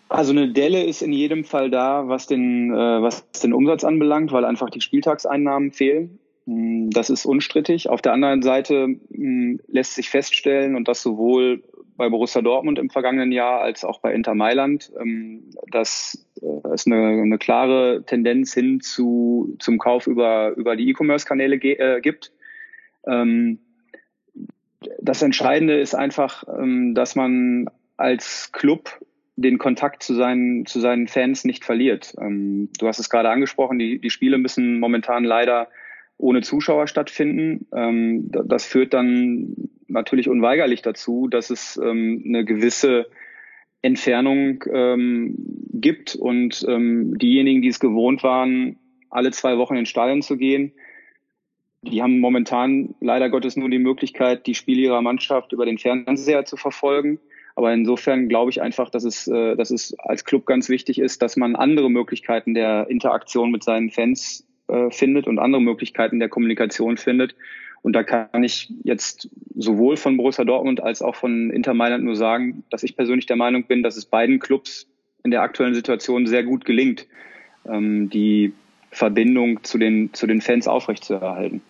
Also eine Delle ist in jedem Fall da, was den, äh, was den Umsatz anbelangt, weil einfach die Spieltagseinnahmen fehlen. Mm, das ist unstrittig. Auf der anderen Seite mh, mm, lässt sich feststellen, und das sowohl bei Borussia Dortmund im vergangenen Jahr als auch bei Inter Mailand, ähm, dass äh, es eine, eine klare Tendenz hin zu, zum Kauf über, über die E-Commerce-Kanäle äh, gibt. Ähm, das Entscheidende ist einfach, ähm, dass man als Club den Kontakt zu seinen, zu seinen Fans nicht verliert. Ähm, du hast es gerade angesprochen, die, die Spiele müssen momentan leider ohne Zuschauer stattfinden. Ähm, das führt dann natürlich unweigerlich dazu, dass es ähm, eine gewisse Entfernung ähm, gibt und ähm, diejenigen, die es gewohnt waren, alle zwei Wochen ins Stadion zu gehen, die haben momentan leider Gottes nur die Möglichkeit, die Spiele ihrer Mannschaft über den Fernseher zu verfolgen. Aber insofern glaube ich einfach, dass es, äh, dass es als Club ganz wichtig ist, dass man andere Möglichkeiten der Interaktion mit seinen Fans äh, findet und andere Möglichkeiten der Kommunikation findet. Und da kann ich jetzt sowohl von Borussia Dortmund als auch von Inter Mailand nur sagen, dass ich persönlich der Meinung bin, dass es beiden Clubs in der aktuellen Situation sehr gut gelingt, ähm, die Verbindung zu den, zu den Fans aufrechtzuerhalten.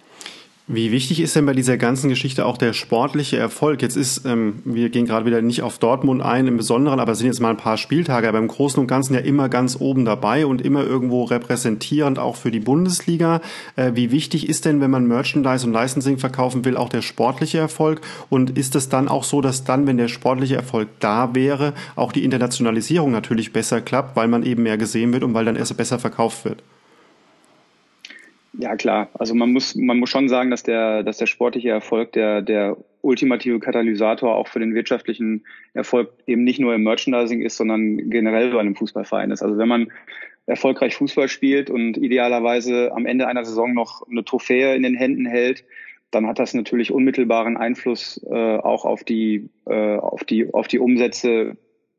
Wie wichtig ist denn bei dieser ganzen Geschichte auch der sportliche Erfolg? Jetzt ist, ähm, wir gehen gerade wieder nicht auf Dortmund ein im Besonderen, aber es sind jetzt mal ein paar Spieltage, aber im Großen und Ganzen ja immer ganz oben dabei und immer irgendwo repräsentierend auch für die Bundesliga. Äh, wie wichtig ist denn, wenn man Merchandise und Licensing verkaufen will, auch der sportliche Erfolg? Und ist es dann auch so, dass dann, wenn der sportliche Erfolg da wäre, auch die Internationalisierung natürlich besser klappt, weil man eben mehr gesehen wird und weil dann erst besser verkauft wird? Ja, klar. Also man muss, man muss schon sagen, dass der, dass der sportliche Erfolg der, der ultimative Katalysator auch für den wirtschaftlichen Erfolg eben nicht nur im Merchandising ist, sondern generell bei einem Fußballverein ist. Also wenn man erfolgreich Fußball spielt und idealerweise am Ende einer Saison noch eine Trophäe in den Händen hält, dann hat das natürlich unmittelbaren Einfluss äh, auch auf die, äh, auf die, auf die Umsätze,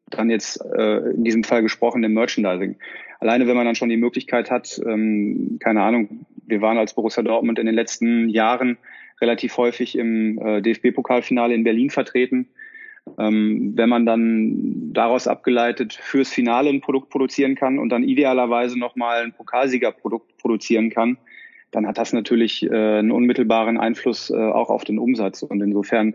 dann jetzt äh, in diesem Fall gesprochen im Merchandising. Alleine wenn man dann schon die Möglichkeit hat, ähm, keine Ahnung, wir waren als Borussia Dortmund in den letzten Jahren relativ häufig im äh, DFB-Pokalfinale in Berlin vertreten. Ähm, wenn man dann daraus abgeleitet fürs Finale ein Produkt produzieren kann und dann idealerweise nochmal ein Pokalsiegerprodukt produzieren kann, dann hat das natürlich äh, einen unmittelbaren Einfluss äh, auch auf den Umsatz. Und insofern,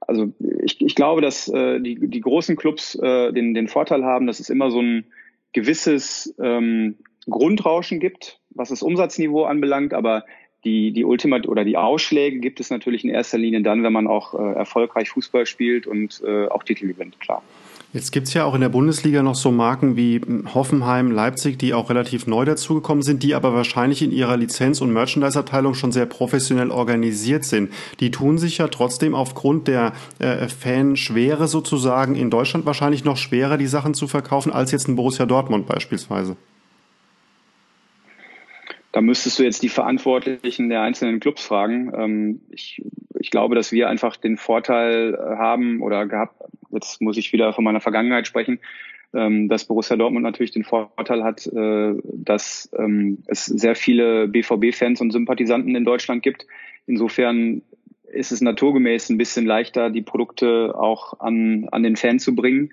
also ich, ich glaube, dass äh, die, die großen Clubs äh, den, den Vorteil haben, dass es immer so ein gewisses ähm, Grundrauschen gibt, was das Umsatzniveau anbelangt, aber die, die Ultimat oder die Ausschläge gibt es natürlich in erster Linie dann, wenn man auch äh, erfolgreich Fußball spielt und äh, auch Titel gewinnt, klar. Jetzt gibt's ja auch in der Bundesliga noch so Marken wie Hoffenheim, Leipzig, die auch relativ neu dazugekommen sind, die aber wahrscheinlich in ihrer Lizenz- und Merchandise-Abteilung schon sehr professionell organisiert sind. Die tun sich ja trotzdem aufgrund der äh, Fanschwere sozusagen in Deutschland wahrscheinlich noch schwerer, die Sachen zu verkaufen, als jetzt ein Borussia Dortmund beispielsweise. Da müsstest du jetzt die Verantwortlichen der einzelnen Clubs fragen. Ähm, ich, ich glaube, dass wir einfach den Vorteil äh, haben oder gehabt, jetzt muss ich wieder von meiner Vergangenheit sprechen, ähm, dass Borussia Dortmund natürlich den Vorteil hat, äh, dass ähm, es sehr viele BVB-Fans und Sympathisanten in Deutschland gibt. Insofern ist es naturgemäß ein bisschen leichter, die Produkte auch an, an den Fan zu bringen.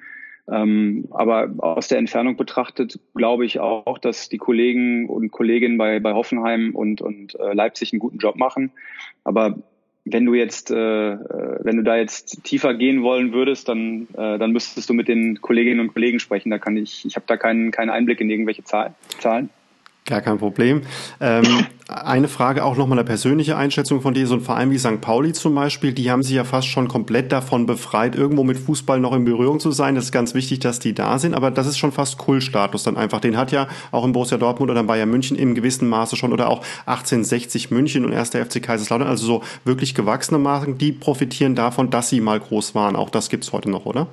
Ähm, aber aus der Entfernung betrachtet glaube ich auch, dass die Kollegen und Kolleginnen bei, bei Hoffenheim und, und äh, Leipzig einen guten Job machen. Aber wenn du jetzt, äh, äh, wenn du da jetzt tiefer gehen wollen würdest, dann, äh, dann müsstest du mit den Kolleginnen und Kollegen sprechen. Da kann ich, ich habe da keinen, keinen Einblick in irgendwelche Zahlen. Gar kein Problem. Ähm, eine Frage auch nochmal eine persönliche Einschätzung von dir. So ein Verein wie St. Pauli zum Beispiel, die haben sich ja fast schon komplett davon befreit, irgendwo mit Fußball noch in Berührung zu sein. Das ist ganz wichtig, dass die da sind, aber das ist schon fast Kultstatus dann einfach. Den hat ja auch in Borussia Dortmund oder Bayern München im gewissen Maße schon oder auch 1860 München und 1. FC Kaiserslautern, also so wirklich gewachsene Marken, die profitieren davon, dass sie mal groß waren. Auch das gibt's heute noch, oder?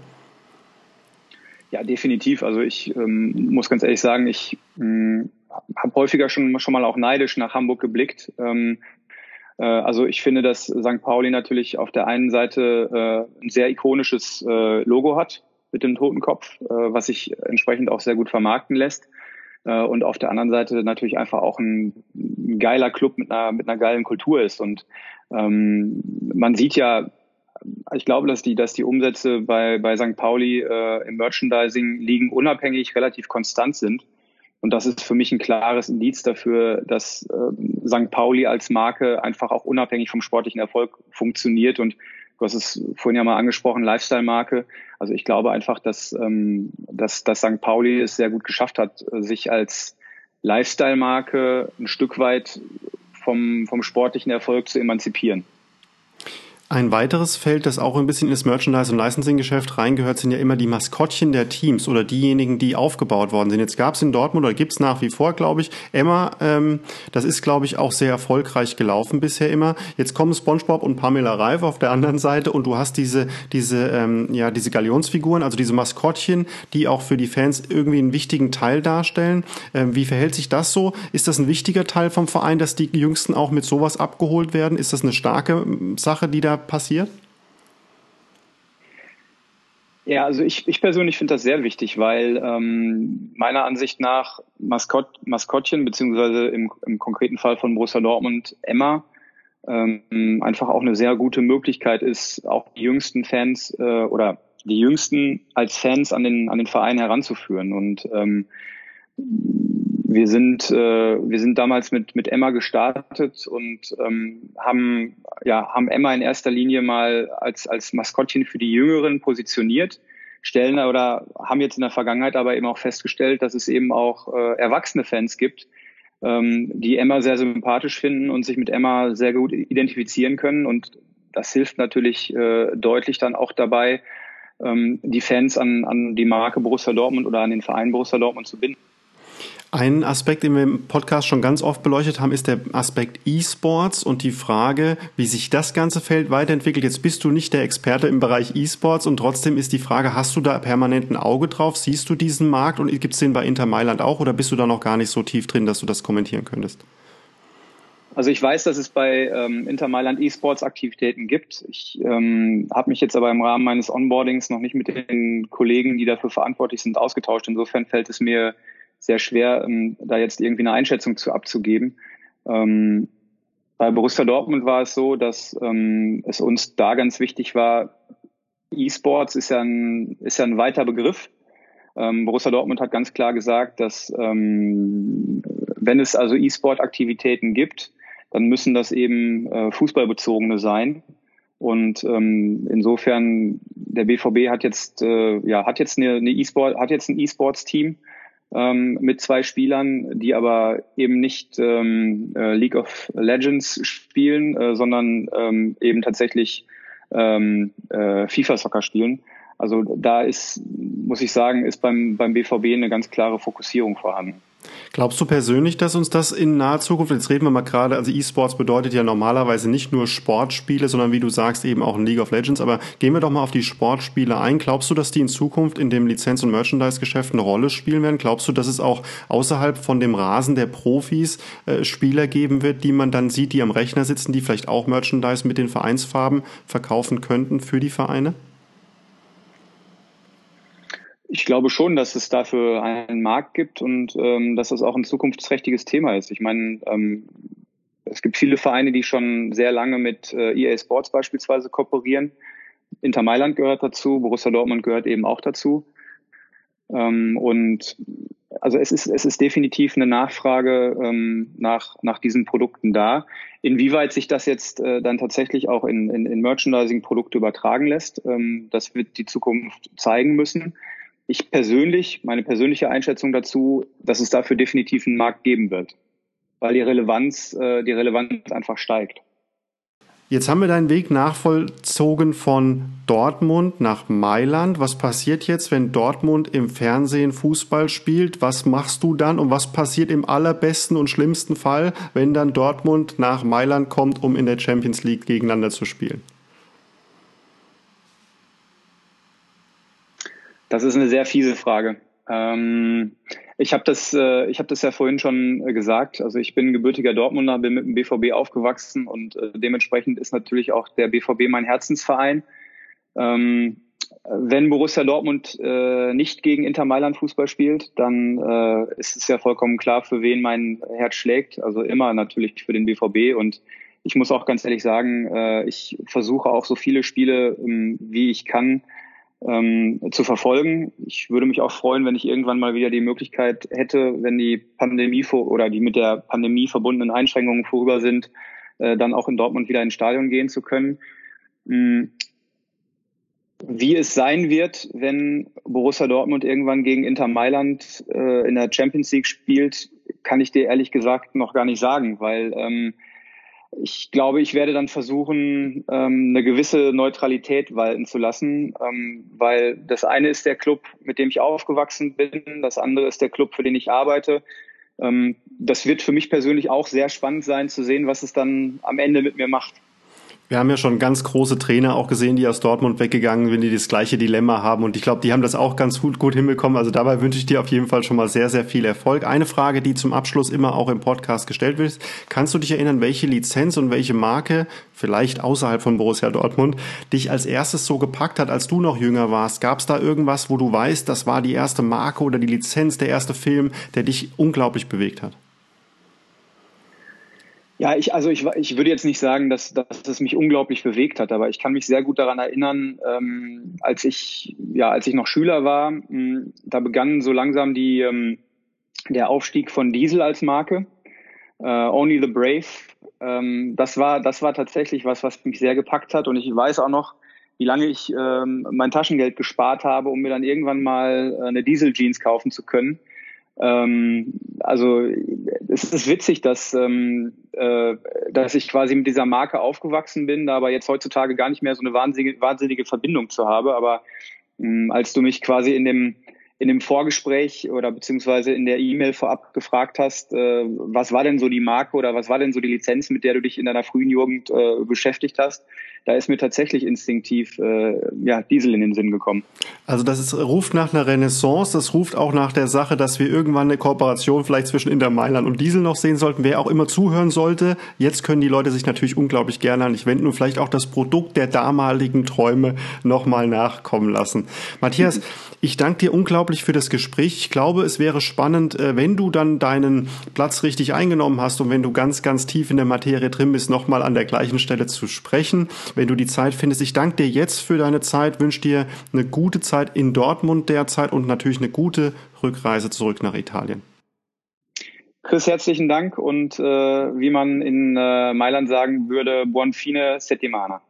Ja, definitiv. Also ich ähm, muss ganz ehrlich sagen, ich mh, habe häufiger schon, schon mal auch neidisch nach Hamburg geblickt. Ähm, äh, also ich finde, dass St. Pauli natürlich auf der einen Seite äh, ein sehr ikonisches äh, Logo hat mit dem Totenkopf, äh, was sich entsprechend auch sehr gut vermarkten lässt. Äh, und auf der anderen Seite natürlich einfach auch ein, ein geiler Club mit einer, mit einer geilen Kultur ist. Und ähm, man sieht ja, ich glaube, dass die, dass die Umsätze bei, bei St. Pauli äh, im Merchandising liegen unabhängig relativ konstant sind. Und das ist für mich ein klares Indiz dafür, dass äh, St. Pauli als Marke einfach auch unabhängig vom sportlichen Erfolg funktioniert. Und du hast es vorhin ja mal angesprochen, Lifestyle-Marke. Also ich glaube einfach, dass, ähm, dass, dass St. Pauli es sehr gut geschafft hat, sich als Lifestyle-Marke ein Stück weit vom, vom sportlichen Erfolg zu emanzipieren. Ein weiteres Feld, das auch ein bisschen ins Merchandise- und Licensing-Geschäft reingehört, sind ja immer die Maskottchen der Teams oder diejenigen, die aufgebaut worden sind. Jetzt gab es in Dortmund oder gibt es nach wie vor, glaube ich, Emma. Ähm, das ist, glaube ich, auch sehr erfolgreich gelaufen bisher immer. Jetzt kommen SpongeBob und Pamela Reif auf der anderen Seite und du hast diese diese ähm, ja diese Galionsfiguren, also diese Maskottchen, die auch für die Fans irgendwie einen wichtigen Teil darstellen. Ähm, wie verhält sich das so? Ist das ein wichtiger Teil vom Verein, dass die Jüngsten auch mit sowas abgeholt werden? Ist das eine starke Sache, die da passiert? Ja, also ich, ich persönlich finde das sehr wichtig, weil ähm, meiner Ansicht nach Maskott, Maskottchen, beziehungsweise im, im konkreten Fall von Borussia Dortmund Emma, ähm, einfach auch eine sehr gute Möglichkeit ist, auch die jüngsten Fans äh, oder die jüngsten als Fans an den, an den Verein heranzuführen. Und ähm, wir sind, äh, wir sind damals mit, mit Emma gestartet und ähm, haben, ja, haben Emma in erster Linie mal als, als Maskottchen für die Jüngeren positioniert, stellen oder haben jetzt in der Vergangenheit aber eben auch festgestellt, dass es eben auch äh, erwachsene Fans gibt, ähm, die Emma sehr sympathisch finden und sich mit Emma sehr gut identifizieren können. Und das hilft natürlich äh, deutlich dann auch dabei, ähm, die Fans an, an die Marke Borussia Dortmund oder an den Verein Borussia Dortmund zu binden. Ein Aspekt, den wir im Podcast schon ganz oft beleuchtet haben, ist der Aspekt E-Sports und die Frage, wie sich das ganze Feld weiterentwickelt. Jetzt bist du nicht der Experte im Bereich E-Sports und trotzdem ist die Frage, hast du da permanent ein Auge drauf? Siehst du diesen Markt und gibt es den bei Inter Mailand auch oder bist du da noch gar nicht so tief drin, dass du das kommentieren könntest? Also ich weiß, dass es bei ähm, Inter Mailand E-Sports Aktivitäten gibt. Ich ähm, habe mich jetzt aber im Rahmen meines Onboardings noch nicht mit den Kollegen, die dafür verantwortlich sind, ausgetauscht. Insofern fällt es mir sehr schwer, ähm, da jetzt irgendwie eine Einschätzung zu abzugeben. Ähm, bei Borussia Dortmund war es so, dass ähm, es uns da ganz wichtig war, E-Sports ist ja ein, ist ja ein weiter Begriff. Ähm, Borussia Dortmund hat ganz klar gesagt, dass ähm, wenn es also E-Sport-Aktivitäten gibt, dann müssen das eben äh, fußballbezogene sein. Und ähm, insofern der BVB hat jetzt äh, ja hat jetzt eine, eine E-Sport hat jetzt ein E-Sports-Team ähm, mit zwei Spielern, die aber eben nicht ähm, äh, League of Legends spielen, äh, sondern ähm, eben tatsächlich ähm, äh, FIFA Soccer spielen. Also da ist, muss ich sagen, ist beim, beim BVB eine ganz klare Fokussierung vorhanden. Glaubst du persönlich, dass uns das in naher Zukunft, jetzt reden wir mal gerade, also E-Sports bedeutet ja normalerweise nicht nur Sportspiele, sondern wie du sagst, eben auch ein League of Legends, aber gehen wir doch mal auf die Sportspiele ein. Glaubst du, dass die in Zukunft in dem Lizenz- und Merchandise-Geschäft eine Rolle spielen werden? Glaubst du, dass es auch außerhalb von dem Rasen der Profis äh, Spieler geben wird, die man dann sieht, die am Rechner sitzen, die vielleicht auch Merchandise mit den Vereinsfarben verkaufen könnten für die Vereine? Ich glaube schon, dass es dafür einen Markt gibt und ähm, dass das auch ein zukunftsträchtiges Thema ist. Ich meine, ähm, es gibt viele Vereine, die schon sehr lange mit äh, EA Sports beispielsweise kooperieren. Inter Mailand gehört dazu, Borussia Dortmund gehört eben auch dazu. Ähm, und also es ist, es ist definitiv eine Nachfrage ähm, nach, nach diesen Produkten da. Inwieweit sich das jetzt äh, dann tatsächlich auch in, in, in Merchandising-Produkte übertragen lässt, ähm, das wird die Zukunft zeigen müssen ich persönlich, meine persönliche Einschätzung dazu, dass es dafür definitiv einen Markt geben wird, weil die Relevanz, äh, die Relevanz einfach steigt. Jetzt haben wir deinen Weg nachvollzogen von Dortmund nach Mailand. Was passiert jetzt, wenn Dortmund im Fernsehen Fußball spielt? Was machst du dann und was passiert im allerbesten und schlimmsten Fall, wenn dann Dortmund nach Mailand kommt, um in der Champions League gegeneinander zu spielen? Das ist eine sehr fiese Frage. Ähm, ich habe das, äh, ich habe das ja vorhin schon äh, gesagt. Also ich bin gebürtiger Dortmunder, bin mit dem BVB aufgewachsen und äh, dementsprechend ist natürlich auch der BVB mein Herzensverein. Ähm, wenn Borussia Dortmund äh, nicht gegen Inter Mailand Fußball spielt, dann äh, ist es ja vollkommen klar, für wen mein Herz schlägt. Also immer natürlich für den BVB und ich muss auch ganz ehrlich sagen, äh, ich versuche auch so viele Spiele, ähm, wie ich kann, ähm, zu verfolgen. Ich würde mich auch freuen, wenn ich irgendwann mal wieder die Möglichkeit hätte, wenn die Pandemie vor oder die mit der Pandemie verbundenen Einschränkungen vorüber sind, äh, dann auch in Dortmund wieder ins Stadion gehen zu können. Mhm. Wie es sein wird, wenn Borussia Dortmund irgendwann gegen Inter Mailand äh, in der Champions League spielt, kann ich dir ehrlich gesagt noch gar nicht sagen, weil ähm, ich glaube, ich werde dann versuchen, ähm, eine gewisse Neutralität walten zu lassen, ähm, weil das eine ist der Club, mit dem ich aufgewachsen bin, das andere ist der Club, für den ich arbeite. Ähm, das wird für mich persönlich auch sehr spannend sein zu sehen, was es dann am Ende mit mir macht. Wir haben ja schon ganz große Trainer auch gesehen, die aus Dortmund weggegangen sind, die das gleiche Dilemma haben. Und ich glaube, die haben das auch ganz gut, gut hinbekommen. Also dabei wünsche ich dir auf jeden Fall schon mal sehr, sehr viel Erfolg. Eine Frage, die zum Abschluss immer auch im Podcast gestellt wird, kannst du dich erinnern, welche Lizenz und welche Marke, vielleicht außerhalb von Borussia Dortmund, dich als erstes so gepackt hat, als du noch jünger warst? Gab es da irgendwas, wo du weißt, das war die erste Marke oder die Lizenz, der erste Film, der dich unglaublich bewegt hat? Ja, ich, also ich, ich würde jetzt nicht sagen, dass, dass es mich unglaublich bewegt hat, aber ich kann mich sehr gut daran erinnern, ähm, als ich, ja, als ich noch Schüler war, mh, hm, da begann so langsam die, ähm, der Aufstieg von Diesel als Marke. Uh, Only the Brave. Ähm, das war, das war tatsächlich was, was mich sehr gepackt hat und ich weiß auch noch, wie lange ich ähm, mein Taschengeld gespart habe, um mir dann irgendwann mal äh, eine Diesel Jeans kaufen zu können. Ähm, also es ist witzig, dass, ähm, äh, dass ich quasi mit dieser Marke aufgewachsen bin, da aber jetzt heutzutage gar nicht mehr so eine wahnsinnige, wahnsinnige Verbindung zu habe. Aber ähm, als du mich quasi in dem in dem Vorgespräch oder beziehungsweise in der E-Mail vorab gefragt hast, äh, was war denn so die Marke oder was war denn so die Lizenz, mit der du dich in deiner frühen Jugend äh, beschäftigt hast, da ist mir tatsächlich instinktiv äh, ja, Diesel in den Sinn gekommen. Also das ist, ruft nach einer Renaissance, das ruft auch nach der Sache, dass wir irgendwann eine Kooperation vielleicht zwischen Inter Mailand und Diesel noch sehen sollten, wer auch immer zuhören sollte. Jetzt können die Leute sich natürlich unglaublich gerne an dich wenden und vielleicht auch das Produkt der damaligen Träume nochmal nachkommen lassen. Matthias, ich danke dir unglaublich für das Gespräch. Ich glaube, es wäre spannend, äh, wenn du dann deinen Platz richtig eingenommen hast und wenn du ganz, ganz tief in der Materie drin bist, nochmal an der gleichen Stelle zu sprechen wenn du die Zeit findest. Ich danke dir jetzt für deine Zeit, wünsche dir eine gute Zeit in Dortmund derzeit und natürlich eine gute Rückreise zurück nach Italien. Chris, herzlichen Dank und äh, wie man in äh, Mailand sagen würde, buon fine settimana.